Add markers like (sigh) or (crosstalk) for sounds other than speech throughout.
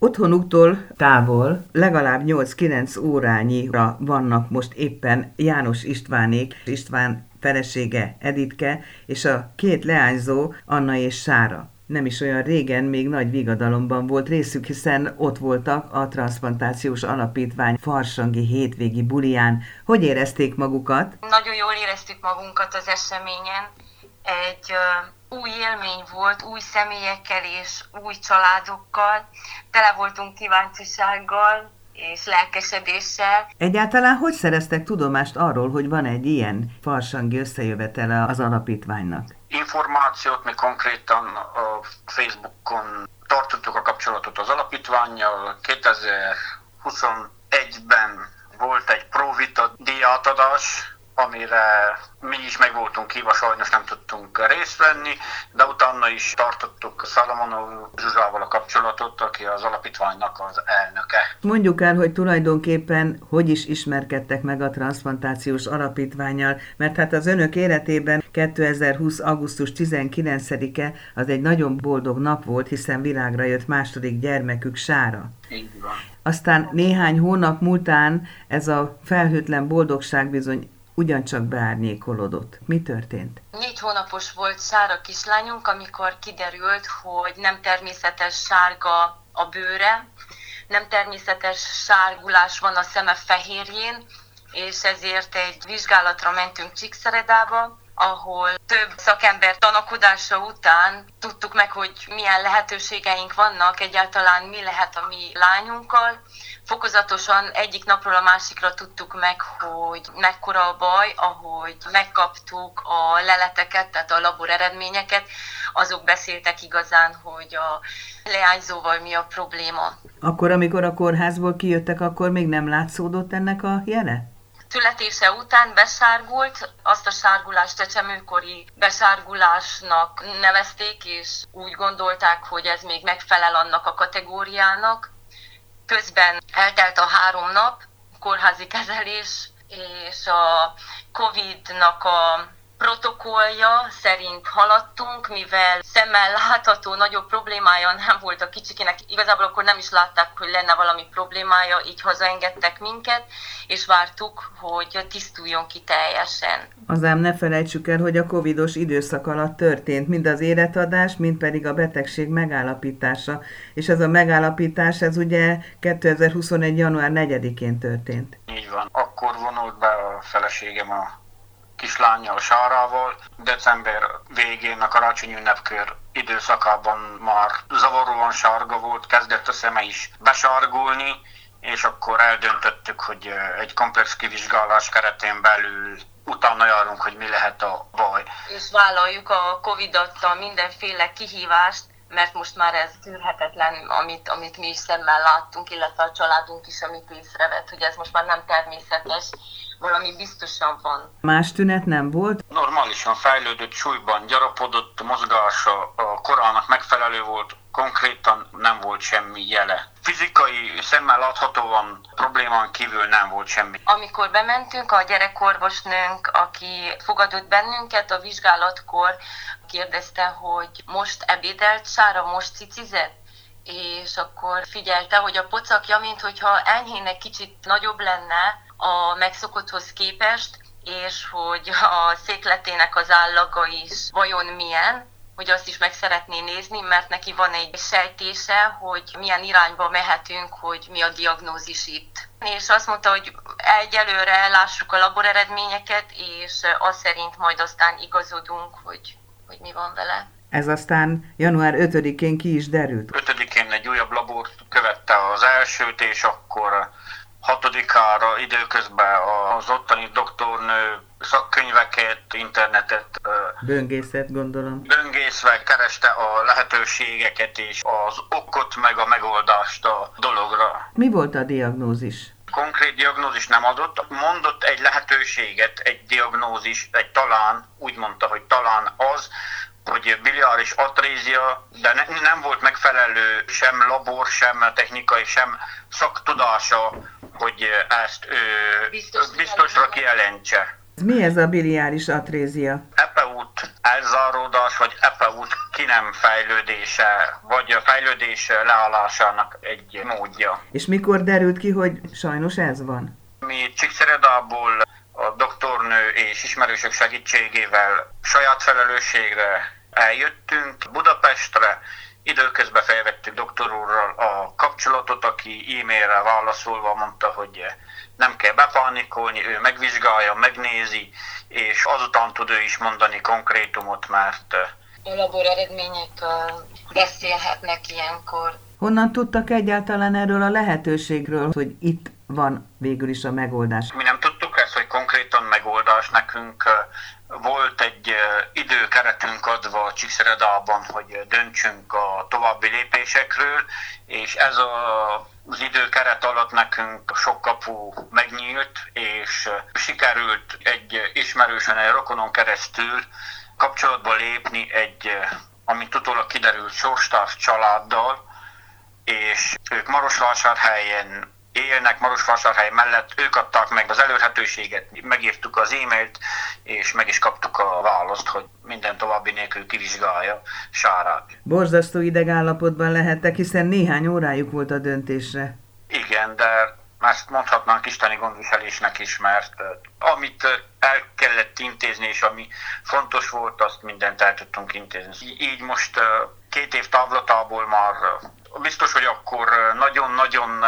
Otthonuktól távol legalább 8-9 órányira vannak most éppen János Istvánék, István felesége Editke, és a két leányzó Anna és Sára. Nem is olyan régen még nagy vigadalomban volt részük, hiszen ott voltak a Transplantációs Alapítvány Farsangi hétvégi bulián. Hogy érezték magukat? Nagyon jól éreztük magunkat az eseményen. Egy új élmény volt, új személyekkel és új családokkal. Tele voltunk kíváncsisággal, és lelkesedéssel. Egyáltalán hogy szereztek tudomást arról, hogy van egy ilyen farsangi összejövetele az alapítványnak? Információt mi konkrétan a Facebookon tartottuk a kapcsolatot az alapítványjal. 2021-ben volt egy Provita díjátadás, amire mi is meg voltunk hívva, sajnos nem tudtunk részt venni, de utána is tartottuk Szalamonov Zsuzsával a kapcsolatot, aki az alapítványnak az elnöke. Mondjuk el, hogy tulajdonképpen hogy is ismerkedtek meg a transplantációs alapítványjal, mert hát az önök életében 2020. augusztus 19-e az egy nagyon boldog nap volt, hiszen világra jött második gyermekük Sára. Így van. Aztán néhány hónap múltán ez a felhőtlen boldogság bizony ugyancsak beárnyékolodott. Mi történt? Négy hónapos volt Sára kislányunk, amikor kiderült, hogy nem természetes sárga a bőre, nem természetes sárgulás van a szeme fehérjén, és ezért egy vizsgálatra mentünk Csíkszeredába, ahol több szakember tanakodása után tudtuk meg, hogy milyen lehetőségeink vannak, egyáltalán mi lehet a mi lányunkkal. Fokozatosan egyik napról a másikra tudtuk meg, hogy mekkora a baj, ahogy megkaptuk a leleteket, tehát a labor eredményeket, azok beszéltek igazán, hogy a leányzóval mi a probléma. Akkor, amikor a kórházból kijöttek, akkor még nem látszódott ennek a jele? Születése után besárgult, azt a sárgulást csecsemőkori besárgulásnak nevezték, és úgy gondolták, hogy ez még megfelel annak a kategóriának. Közben eltelt a három nap, kórházi kezelés, és a Covid-nak a protokollja szerint haladtunk, mivel szemmel látható nagyobb problémája nem volt a kicsikének, igazából akkor nem is látták, hogy lenne valami problémája, így hazaengedtek minket, és vártuk, hogy tisztuljon ki teljesen. Az ám ne felejtsük el, hogy a covidos időszak alatt történt mind az életadás, mind pedig a betegség megállapítása, és ez a megállapítás, ez ugye 2021. január 4-én történt. Így van. Akkor vonult be a feleségem a kislányjal, Sárával. December végén a karácsonyi ünnepkör időszakában már zavaróan sárga volt, kezdett a szeme is besárgulni, és akkor eldöntöttük, hogy egy komplex kivizsgálás keretén belül utána járunk, hogy mi lehet a baj. És vállaljuk a Covid adta mindenféle kihívást, mert most már ez tűrhetetlen, amit, amit mi is szemmel láttunk, illetve a családunk is, amit észrevett, hogy ez most már nem természetes, valami biztosan van. Más tünet nem volt? Normálisan fejlődött súlyban, gyarapodott mozgása, a korának megfelelő volt, konkrétan nem volt semmi jele. Fizikai szemmel láthatóan problémán kívül nem volt semmi. Amikor bementünk, a gyerekorvosnőnk, aki fogadott bennünket a vizsgálatkor, kérdezte, hogy most ebédelt Sára, most cicizett? és akkor figyelte, hogy a pocakja, mint hogyha enyhén egy kicsit nagyobb lenne, a megszokotthoz képest, és hogy a székletének az állaga is vajon milyen, hogy azt is meg szeretné nézni, mert neki van egy sejtése, hogy milyen irányba mehetünk, hogy mi a diagnózis itt. És azt mondta, hogy egyelőre lássuk a labor eredményeket, és az szerint majd aztán igazodunk, hogy, hogy mi van vele. Ez aztán január 5-én ki is derült. 5-én egy újabb labort követte az elsőt, és akkor hatodikára időközben az ottani doktornő szakkönyveket, internetet böngészet, gondolom. Böngészve kereste a lehetőségeket és az okot meg a megoldást a dologra. Mi volt a diagnózis? Konkrét diagnózis nem adott, mondott egy lehetőséget, egy diagnózis, egy talán, úgy mondta, hogy talán az, hogy biliáris atrézia, de ne, nem volt megfelelő sem labor, sem technikai, sem szaktudása, hogy ezt ő biztosra kijelentse. Mi ez a biliáris atrézia? Epeút elzáródás, vagy epeút ki nem fejlődése, vagy a fejlődés leállásának egy módja. És mikor derült ki, hogy sajnos ez van? Mi Csíkszeredából a doktornő és ismerősök segítségével saját felelősségre eljöttünk Budapestre, időközben felvettük doktor úrral a kapcsolatot, aki e-mailre válaszolva mondta, hogy nem kell bepánikolni, ő megvizsgálja, megnézi, és azután tud ő is mondani konkrétumot, mert a labor eredmények beszélhetnek ilyenkor. Honnan tudtak egyáltalán erről a lehetőségről, hogy itt van végül is a megoldás? Mi nem ezt, hogy konkrétan megoldás nekünk volt egy időkeretünk adva a Csíkszeredában, hogy döntsünk a további lépésekről, és ez a, az időkeret alatt nekünk sok kapu megnyílt, és sikerült egy ismerősen, egy rokonon keresztül kapcsolatba lépni egy, amit utólag kiderült, sorstárs családdal, és ők Marosvásárhelyen élnek Marosvásárhely mellett, ők adták meg az elérhetőséget, megírtuk az e-mailt, és meg is kaptuk a választ, hogy minden további nélkül kivizsgálja Sárát. Borzasztó idegállapotban lehettek, hiszen néhány órájuk volt a döntésre. Igen, de ezt mondhatnánk isteni gondviselésnek is, mert amit el kellett intézni, és ami fontos volt, azt mindent el tudtunk intézni. Így most két év távlatából már biztos, hogy akkor nagyon-nagyon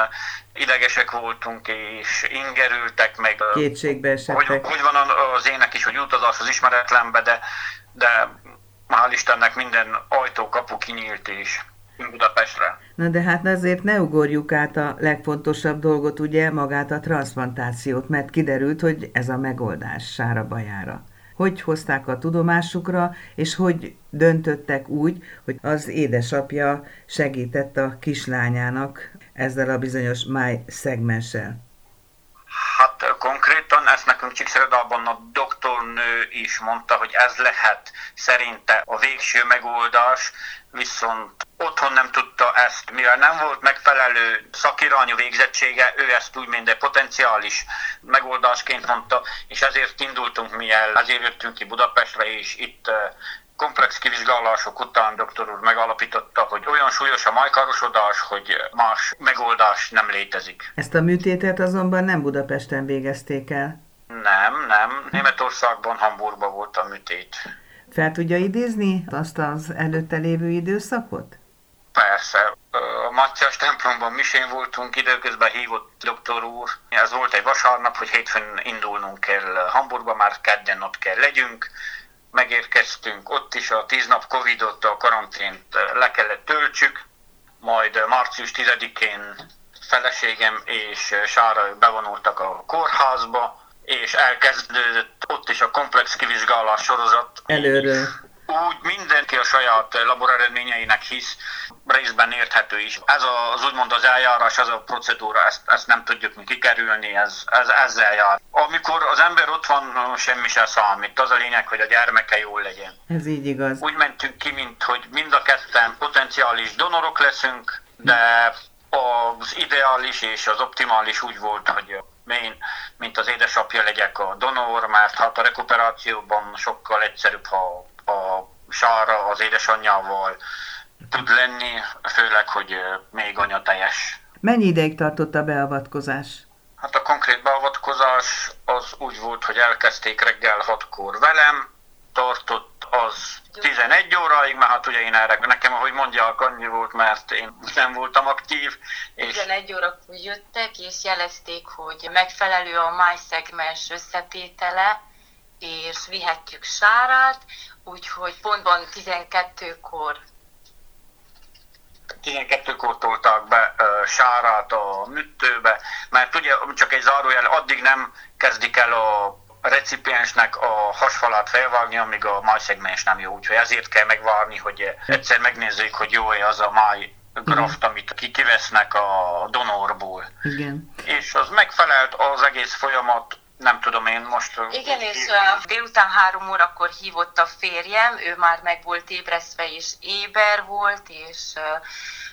idegesek voltunk, és ingerültek meg. Kétségbe esettek. Hogy, hogy van az ének is, hogy utazás az ismeretlenbe, de, de hál' Istennek minden ajtó, kapu kinyílt, és Budapestre. Na de hát azért ne ugorjuk át a legfontosabb dolgot, ugye, magát a transplantációt, mert kiderült, hogy ez a megoldás Sára bajára. Hogy hozták a tudomásukra, és hogy döntöttek úgy, hogy az édesapja segített a kislányának ezzel a bizonyos máj szegmenssel? Hát konkrétan ezt nekünk Csíkszeredában a doktornő is mondta, hogy ez lehet szerinte a végső megoldás, viszont otthon nem tudta ezt, mivel nem volt megfelelő szakirányú végzettsége, ő ezt úgy, mint egy potenciális megoldásként mondta, és ezért indultunk mi el, ezért jöttünk ki Budapestre, és itt komplex kivizsgálások után doktor úr megalapította, hogy olyan súlyos a majkarosodás, hogy más megoldás nem létezik. Ezt a műtétet azonban nem Budapesten végezték el. Nem, nem. Németországban, Hamburgban volt a műtét. Fel tudja idézni azt az előtte lévő időszakot? Persze. A Matyás templomban misén voltunk, időközben hívott doktor úr. Ez volt egy vasárnap, hogy hétfőn indulnunk kell Hamburgba, már kedden ott kell legyünk. Megérkeztünk, ott is a tíz nap Covidot, a karantént le kellett töltsük, majd március 10-én feleségem és Sára bevonultak a kórházba, és elkezdődött ott is a komplex kivizsgálás sorozat. Előről. Úgy mindenki a saját laboreredményeinek hisz, részben érthető is. Ez az úgymond az eljárás, ez a procedúra, ezt, ezt nem tudjuk mi kikerülni, ez, ez ezzel jár. Amikor az ember ott van, semmi se számít. Az a lényeg, hogy a gyermeke jól legyen. Ez így igaz. Úgy mentünk ki, mint hogy mind a ketten potenciális donorok leszünk, de az ideális és az optimális úgy volt, hogy én, mint az édesapja legyek a donor, mert hát a rekuperációban sokkal egyszerűbb, ha a sára az édesanyjával tud lenni, főleg, hogy még anyatejes. Mennyi ideig tartott a beavatkozás? Hát a konkrét beavatkozás az úgy volt, hogy elkezdték reggel hatkor velem, tartott az 11 óráig, mert hát ugye én erre, nekem ahogy mondják, annyi volt, mert én nem voltam aktív. És 11 órakor jöttek, és jelezték, hogy megfelelő a májszegmens összetétele, és vihetjük sárát, úgyhogy pontban 12-kor 12-kor tolták be uh, sárát a műtőbe, mert ugye csak egy zárójel, addig nem kezdik el a recipiensnek a hasfalát felvágni, amíg a májszegmens nem jó. Úgyhogy ezért kell megvárni, hogy egyszer megnézzük, hogy jó-e az a máj graft, amit kivesznek a donorból. Igen. És az megfelelt az egész folyamat nem tudom én most... Igen, és délután három órakor hívott a férjem, ő már meg volt ébresztve, és éber volt, és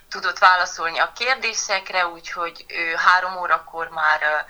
tudott válaszolni a kérdésekre, úgyhogy ő három órakor már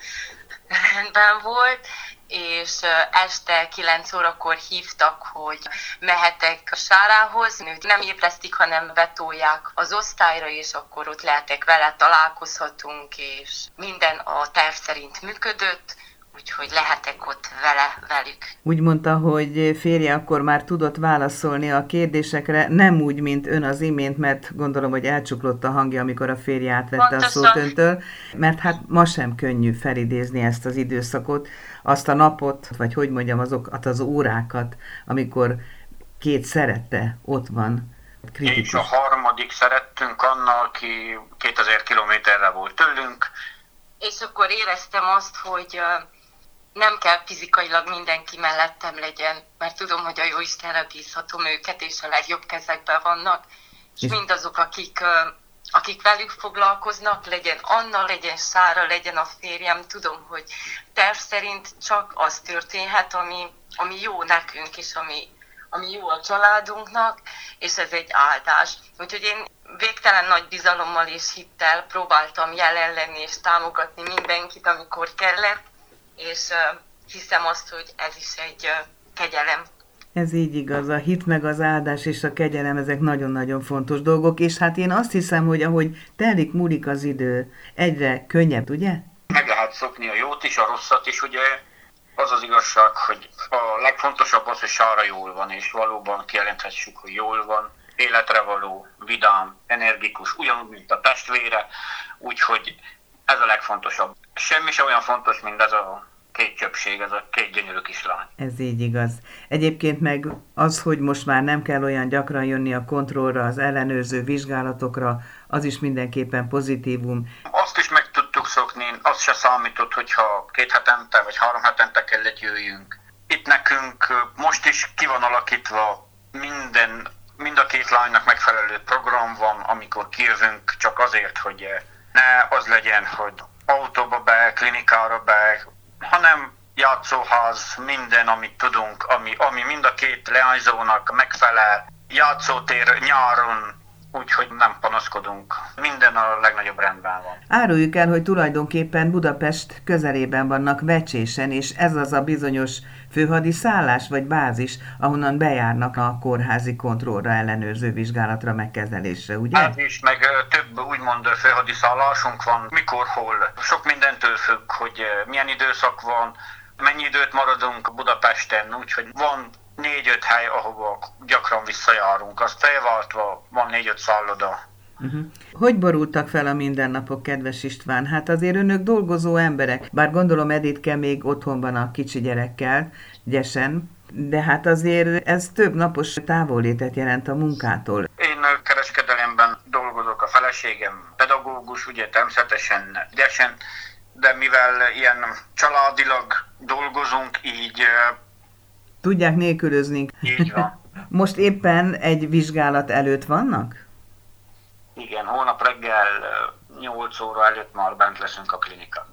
rendben volt, és este 9 órakor hívtak, hogy mehetek Sárához. Őt nem ébresztik, hanem betolják az osztályra, és akkor ott lehetek vele, találkozhatunk, és minden a terv szerint működött úgyhogy lehetek ott vele, velük. Úgy mondta, hogy férje akkor már tudott válaszolni a kérdésekre, nem úgy, mint ön az imént, mert gondolom, hogy elcsuklott a hangja, amikor a férje átvette Pontosan. a szót öntől, mert hát ma sem könnyű felidézni ezt az időszakot, azt a napot, vagy hogy mondjam, azokat az órákat, amikor két szerette ott van. Kritikus. És a harmadik szerettünk annak, aki 2000 kilométerre volt tőlünk. És akkor éreztem azt, hogy nem kell fizikailag mindenki mellettem legyen, mert tudom, hogy a jó Istenre bízhatom őket, és a legjobb kezekben vannak, és mindazok, akik, akik velük foglalkoznak, legyen Anna, legyen Sára, legyen a férjem, tudom, hogy terv szerint csak az történhet, ami, ami jó nekünk, és ami, ami jó a családunknak, és ez egy áldás. Úgyhogy én végtelen nagy bizalommal és hittel próbáltam jelen lenni és támogatni mindenkit, amikor kellett, és hiszem azt, hogy ez is egy kegyelem. Ez így igaz, a hit meg az áldás és a kegyelem, ezek nagyon-nagyon fontos dolgok, és hát én azt hiszem, hogy ahogy telik, múlik az idő, egyre könnyebb, ugye? Meg lehet szokni a jót is, a rosszat is, ugye az az igazság, hogy a legfontosabb az, hogy Sára jól van, és valóban kijelenthessük, hogy jól van, életre való, vidám, energikus, ugyanúgy, mint a testvére, úgyhogy ez a legfontosabb. Semmi sem olyan fontos, mint ez a két csöpség, ez a két gyönyörű kislány. Ez így igaz. Egyébként meg az, hogy most már nem kell olyan gyakran jönni a kontrollra, az ellenőrző vizsgálatokra, az is mindenképpen pozitívum. Azt is meg tudtuk szokni, az se számított, hogyha két hetente vagy három hetente kellett jöjjünk. Itt nekünk most is ki van alakítva minden, mind a két lánynak megfelelő program van, amikor kijövünk csak azért, hogy ne az legyen, hogy autóba be, klinikára be, hanem játszóház, minden, amit tudunk, ami, ami mind a két leányzónak megfelel, játszótér nyáron, úgyhogy nem panaszkodunk. Minden a legnagyobb rendben van. Áruljuk el, hogy tulajdonképpen Budapest közelében vannak vecsésen, és ez az a bizonyos főhadi szállás vagy bázis, ahonnan bejárnak a kórházi kontrollra, ellenőrző vizsgálatra, megkezelésre, ugye? Ez is, meg több úgymond főhadi szállásunk van, mikor, hol. Sok mindentől függ, hogy milyen időszak van, mennyi időt maradunk Budapesten, úgyhogy van négy-öt hely, ahova gyakran visszajárunk. Azt felváltva van négy-öt szálloda. Uh-huh. Hogy borultak fel a mindennapok, kedves István? Hát azért önök dolgozó emberek, bár gondolom Editke még otthon van a kicsi gyerekkel, gyesen, de hát azért ez több napos távollétet jelent a munkától. Én kereskedelemben dolgozok, a feleségem pedagógus, ugye természetesen gyesen, de mivel ilyen családilag dolgozunk, így... Tudják nélkülözni. Így van. (laughs) Most éppen egy vizsgálat előtt vannak? Igen, holnap reggel 8 óra előtt már bent leszünk a klinikán.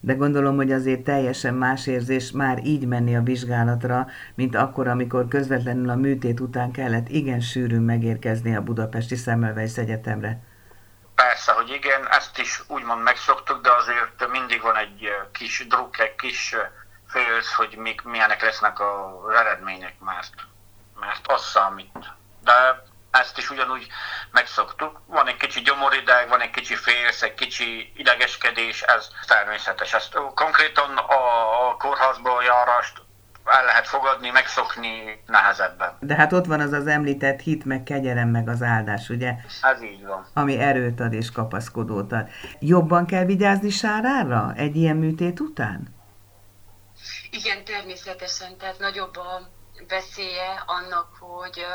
De gondolom, hogy azért teljesen más érzés már így menni a vizsgálatra, mint akkor, amikor közvetlenül a műtét után kellett igen sűrűn megérkezni a Budapesti Szemmelweis Egyetemre. Persze, hogy igen, ezt is úgymond megszoktuk, de azért mindig van egy kis druk, egy kis félsz, hogy még milyenek lesznek az eredmények, mert, mert az számít. De ezt is ugyanúgy megszoktuk. Van egy kicsi gyomorideg, van egy kicsi félsz, egy kicsi idegeskedés, ez természetes. Ezt konkrétan a kórházba járást el lehet fogadni, megszokni nehezebben. De hát ott van az az említett hit, meg kegyelem, meg az áldás, ugye? Ez így van. Ami erőt ad és kapaszkodót ad. Jobban kell vigyázni Sárára egy ilyen műtét után? Igen, természetesen, tehát nagyobb a veszélye annak, hogy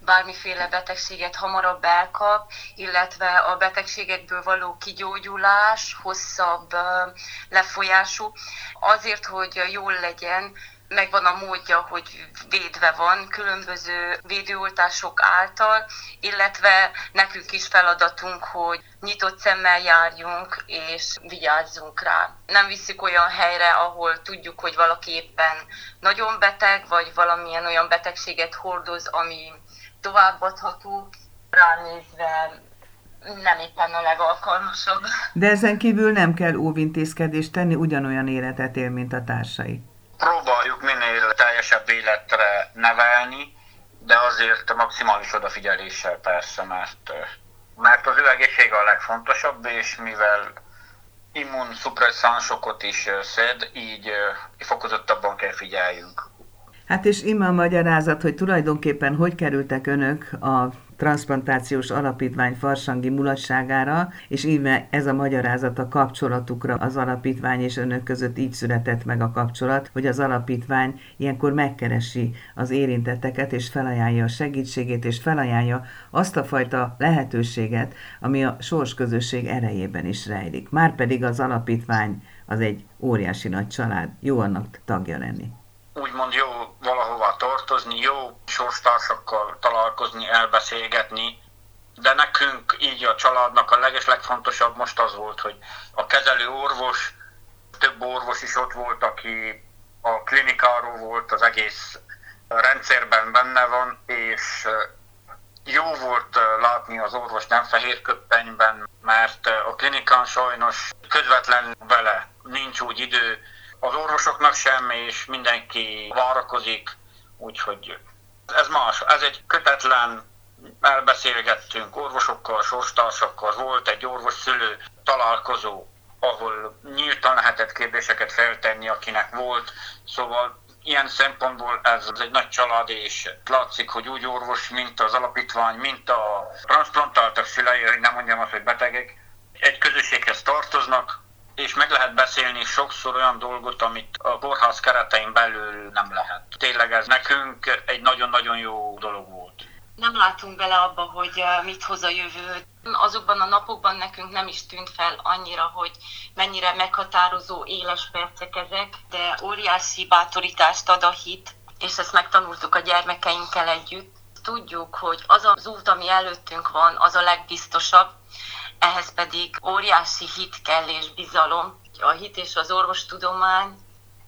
bármiféle betegséget hamarabb elkap, illetve a betegségekből való kigyógyulás hosszabb lefolyású. Azért, hogy jól legyen, megvan a módja, hogy védve van különböző védőoltások által, illetve nekünk is feladatunk, hogy nyitott szemmel járjunk és vigyázzunk rá. Nem visszük olyan helyre, ahol tudjuk, hogy valaki éppen nagyon beteg, vagy valamilyen olyan betegséget hordoz, ami továbbadható, ránézve nem éppen a legalkalmasabb. De ezen kívül nem kell óvintézkedést tenni, ugyanolyan életet él, mint a társai teljesebb életre nevelni, de azért maximális odafigyeléssel persze, mert, mert az ő egészsége a legfontosabb, és mivel immunszupresszánsokat is szed, így fokozottabban kell figyeljünk. Hát és ima a magyarázat, hogy tulajdonképpen hogy kerültek önök a transplantációs alapítvány farsangi mulatságára, és íme ez a magyarázat a kapcsolatukra. Az alapítvány és önök között így született meg a kapcsolat, hogy az alapítvány ilyenkor megkeresi az érintetteket, és felajánlja a segítségét, és felajánlja azt a fajta lehetőséget, ami a sorsközösség erejében is rejlik. Márpedig az alapítvány az egy óriási nagy család, jó annak tagja lenni. Úgymond jó tartozni, jó sorstársakkal találkozni, elbeszélgetni, de nekünk így a családnak a leges legfontosabb most az volt, hogy a kezelő orvos, több orvos is ott volt, aki a klinikáról volt, az egész rendszerben benne van, és jó volt látni az orvos nem fehér köppenyben, mert a klinikán sajnos közvetlen vele nincs úgy idő, az orvosoknak sem, és mindenki várakozik, úgyhogy ez más. Ez egy kötetlen, elbeszélgettünk orvosokkal, sorstársakkal, volt egy orvos-szülő találkozó, ahol nyíltan lehetett kérdéseket feltenni, akinek volt, szóval ilyen szempontból ez egy nagy család, és látszik, hogy úgy orvos, mint az alapítvány, mint a transplantáltak szülei, hogy nem mondjam azt, hogy betegek, egy közösséghez tartoznak, és meg lehet beszélni sokszor olyan dolgot, amit a kórház keretein belül nem lehet. Tényleg ez nekünk egy nagyon-nagyon jó dolog volt. Nem látunk bele abba, hogy eh, mit hoz a jövő. Azokban a napokban nekünk nem is tűnt fel annyira, hogy mennyire meghatározó éles percek ezek, de óriási bátorítást ad a hit, és ezt megtanultuk a gyermekeinkkel együtt. Tudjuk, hogy az az út, ami előttünk van, az a legbiztosabb, ehhez pedig óriási hit kell és bizalom. A hit és az orvostudomány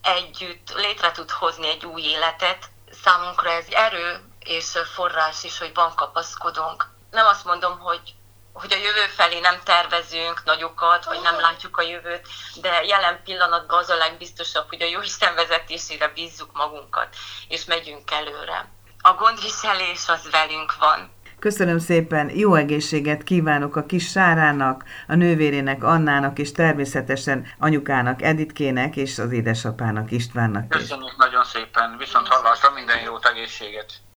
együtt létre tud hozni egy új életet. Számunkra ez erő és forrás is, hogy van kapaszkodunk. Nem azt mondom, hogy hogy a jövő felé nem tervezünk nagyokat, vagy nem látjuk a jövőt, de jelen pillanatban az a legbiztosabb, hogy a jó Isten vezetésére bízzuk magunkat, és megyünk előre. A gondviselés az velünk van. Köszönöm szépen, jó egészséget kívánok a kis Sárának, a nővérének Annának, és természetesen anyukának Editkének, és az édesapának Istvánnak. Köszönjük nagyon szépen, viszont hallásra minden jót egészséget!